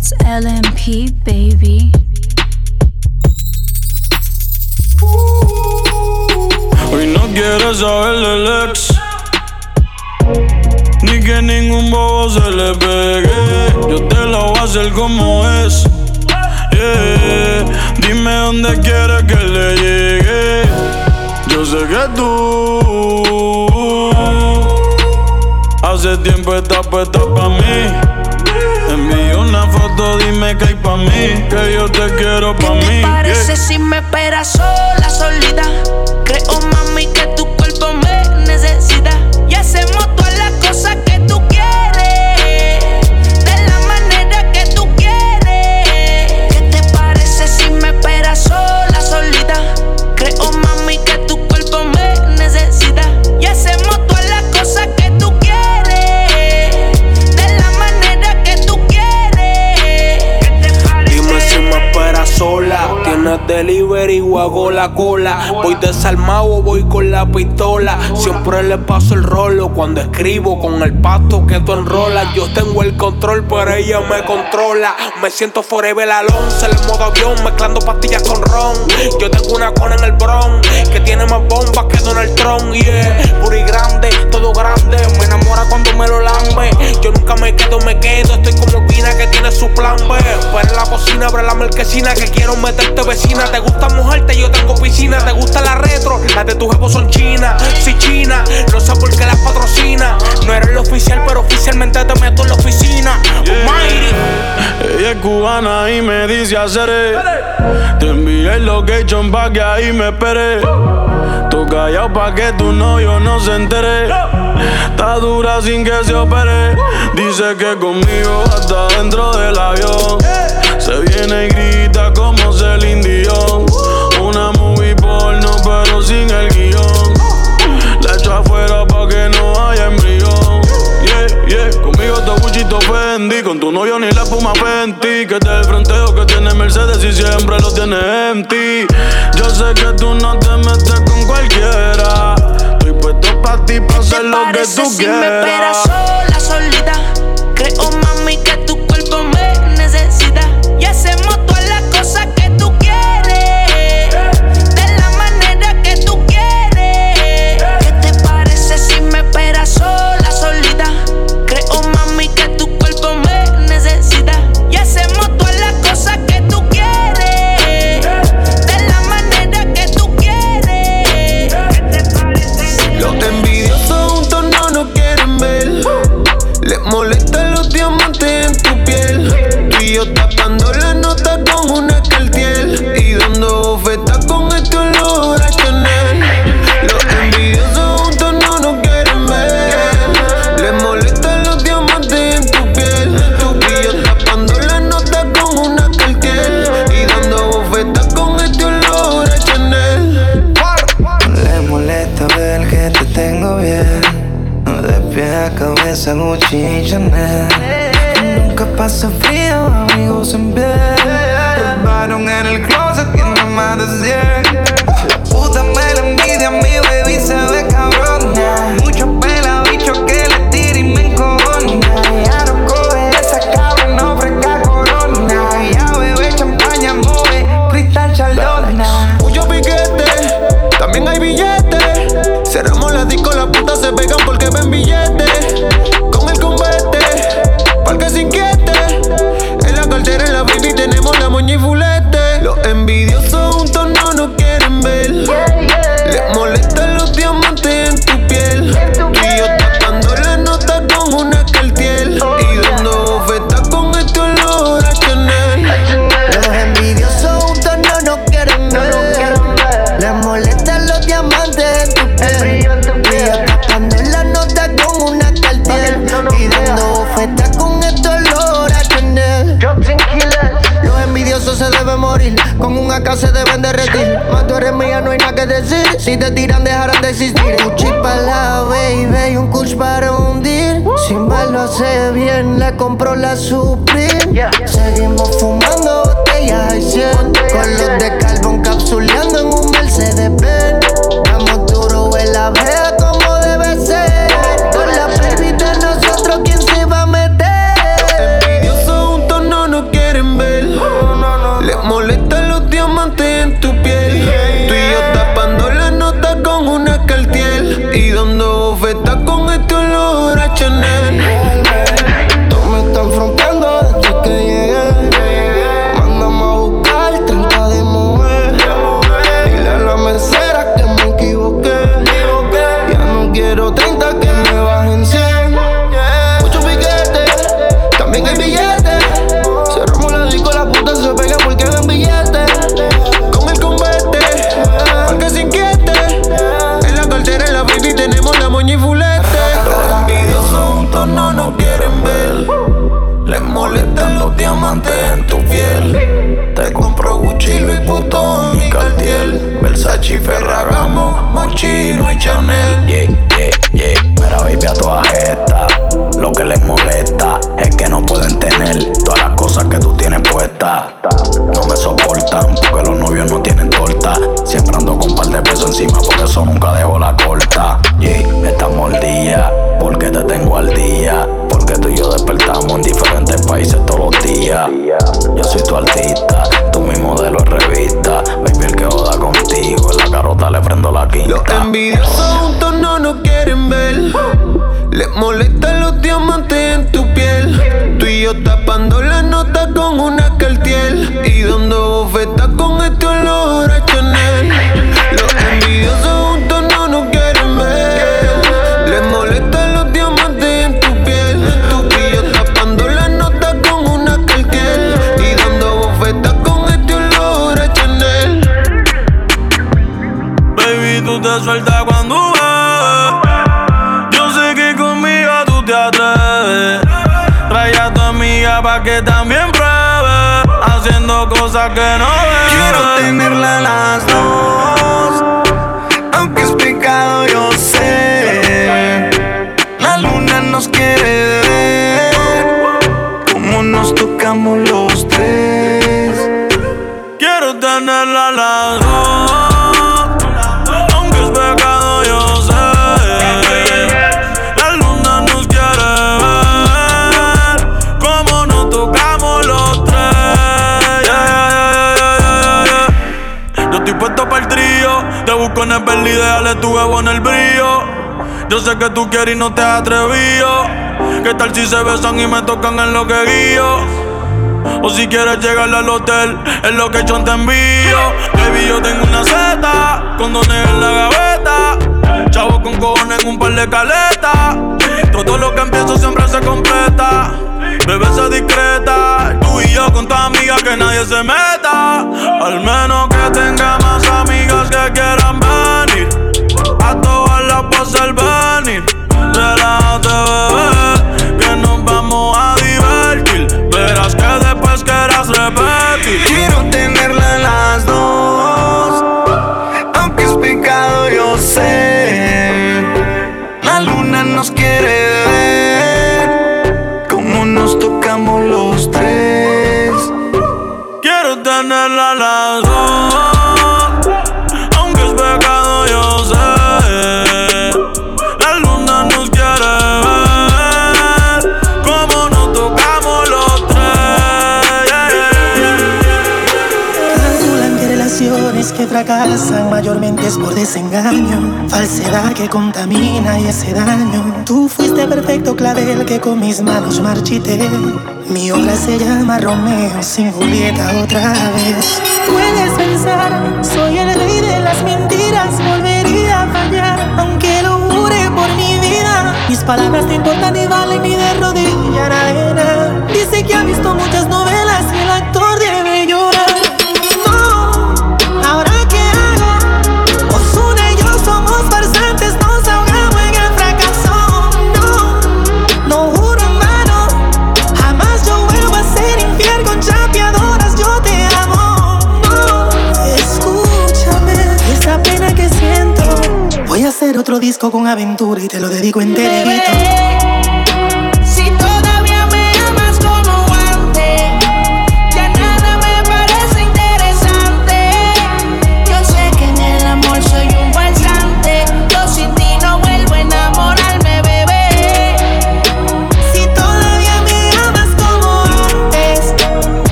It's LMP, baby. Hoy no quiere saber el ex. Ni que ningún bobo se le pegue. Yo te lo voy a hacer como es. Dime dónde quieres que le llegue. Yo sé que tú hace tiempo estás puesta pa' mí. Envío una foto, dime que hay pa' mí, que yo te quiero pa' ¿Qué mí. te parece si me esperas sola, solita? Creo, mami, que tu cuerpo me necesita. Y hacemos hago la cola. Voy desarmado voy con la pistola. Siempre le paso el rolo cuando escribo con el pasto que tú enrolas. Yo tengo el control, pero ella me controla. Me siento forever Alonso en el modo avión, mezclando pastillas con ron. Yo tengo una cona en el bron que tiene más bombas que Donald Trump. Yeah, puri grande, todo grande. Me enamora cuando me lo lambe. Yo nunca me quedo, me quedo. Estoy Pina que tiene su plan B. Pero la cocina, abre la marquesina que quiero meterte vecina. Te gusta mojarte, yo tengo piscina. Te gusta la retro, las de tu jefe son chinas. Si china, no sé por qué las patrocina. No eres el oficial, pero oficialmente te meto en la oficina. Almighty. Ella es cubana y me dice hacer Te envié el location pa' que ahí me espere. Callado pa' que tu novio no se entere. Está dura sin que se opere. Dice que conmigo hasta dentro del avión. Se viene y grita como Celine Dion. Una movie porno pero sin el guion. La echo afuera pa' que no haya embrión. Yeah, conmigo todo Gucci, todo Fendi Con tu novio ni la espuma Fenty Que te el fronteo que tiene Mercedes y siempre lo tiene empty. Yo sé que tú no te metes con cualquiera. Estoy puesto pa' ti, pa' hacer ¿Te lo que tú si quieras a cabeza Gucci Chanel. Nunca pasa frío, amigos en piel. Robaron en el closet, tiene más de 100. La puta la envidia, mi baby se ve cabrona. Mucho pela, bicho que le tira y me encojona. Ya no coge esa cabrón, no fresca corona. Ya bebe champaña, mueve cristal chalona. Mucho piquete, también hay billetes. Cerramos la disco, las putas se pegan un AK se deben derretir. Más tú eres mía, no hay nada que decir. Si te tiran, dejarán de existir. Gucci para la baby un kush para hundir. Sin mal lo hace bien, le compro la Supreme. Seguimos fumando botellas y 100. Con los de carbón capsuleando en un Mercedes Benz. envidiosos juntos no nos quieren ver. Les molestan los diamantes en tu piel. Tú y yo tapando la nota con una cartiel y dando bofetas con cuando ves. Yo sé que conmigo tú te atreves. Trae a tu amiga pa' que también pruebe. Haciendo cosas que no ves. Quiero tenerla las dos Baby, déjale tu en el brillo. Yo sé que tú quieres y no te has atrevido. ¿Qué tal si se besan y me tocan en lo que guío? O si quieres llegar al hotel, es lo que yo te envío. Baby, yo tengo una seta, condones en la gaveta. Chavo con cojones en un par de caletas. Todo lo que empiezo siempre se completa. Bebé, se discreta. Tú y yo con tu amiga que nadie se meta. Al menos que tenga más amigas que quieran ver. Quiero tener es por desengaño, falsedad que contamina y hace daño. Tú fuiste perfecto clavel que con mis manos marchité. Mi obra se llama Romeo sin Julieta otra vez. Puedes pensar, soy el rey de las mentiras, volvería a fallar, aunque lo jure por mi vida. Mis palabras te importan y valen ni de rodilla arena. Dice que ha visto muchas novelas y el actor con aventura y te lo dedico enterito.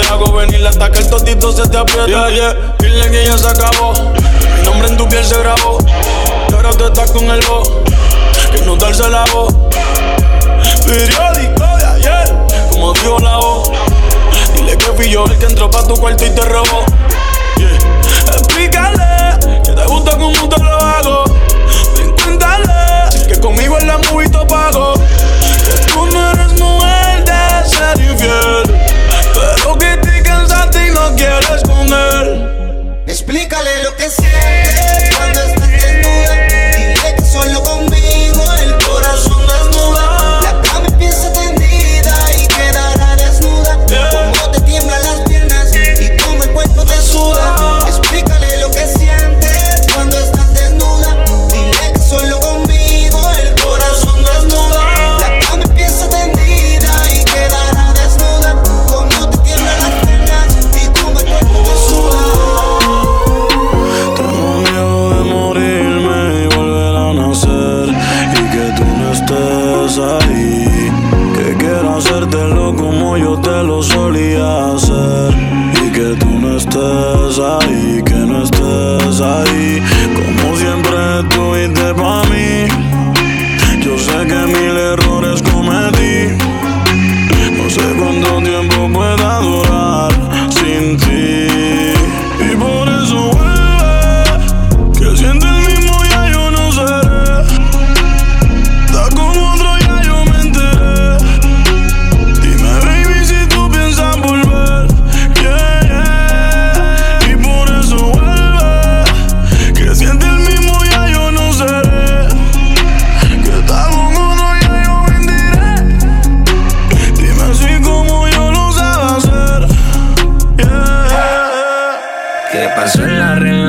te hago venir hasta que el totito se te aprieta. Yeah, yeah. Dile que ya se acabó. Mi nombre en tu piel se grabó. Y ahora tú estás con el voz. Que no darse la voz. Periódico de ayer, como dijo la voz. Dile que fui yo el que entró pa' tu cuarto y te robó. Explícale que te gusta como te lo hago. Cuéntale que conmigo el la pago. Que tú no eres mujer de ser infiel.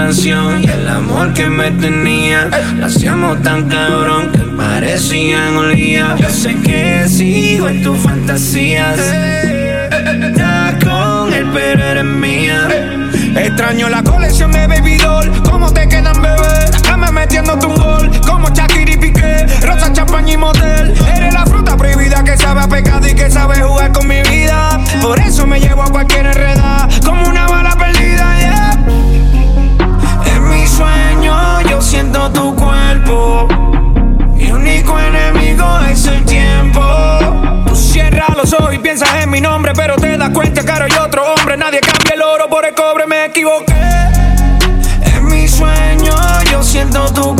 La y el amor que me tenía? Lo hacíamos tan cabrón que parecían olía. Yo sé que sigo en tus fantasías. Estás con él, pero eres mía. Extraño la colección de Baby Doll. ¿Cómo te quedan, bebé? La cama metiéndote un gol. Como Shakira y Piqué. Rosa, champaña y motel. Eres la fruta prohibida que sabe a pecado y que sabe jugar con mi vida. Por eso me llevo a cualquier enreda. Piensas en mi nombre, pero te das cuenta que ahora hay otro hombre. Nadie cambia el oro por el cobre, me equivoqué. En mi sueño yo siento tu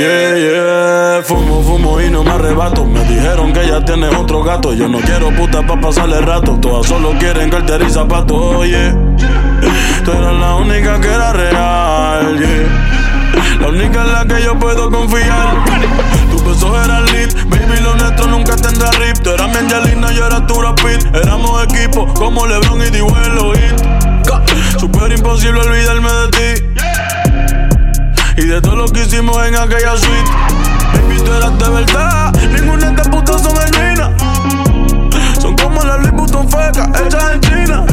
Yeah, yeah, fumo, fumo y no me arrebato. Me dijeron que ya tienes otro gato. Yo no quiero puta pa' pasarle rato. Todas solo quieren cartera y zapatos, oye. Tú eras la única que era real, yeah. La única en la que yo puedo confiar. Tus besos eran lit, baby, lo nuestro nunca tendrá rip. Tú eras mi Angelina, yo era tu Brad Pitt. Éramos equipo como LeBron y Hit. Super imposible olvidarme de ti. Y de todo lo que hicimos en aquella suite Baby, tú eras de verdad Ninguna de estas putas son genuinas Son como las Louis Vuitton fecas Hechas en China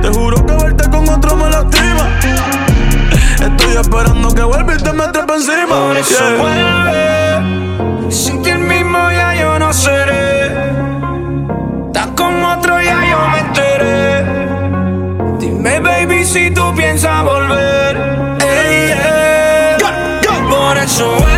Te juro que verte con otro me lastima Estoy esperando que vuelva y te metes pa' encima Por eso Yeah. vuelve. Sin ti el mismo ya yo no seré. Estás con otro ya yo me enteré. Dime, baby, si tú piensas volver. Ey, yeah. Por eso vuelve.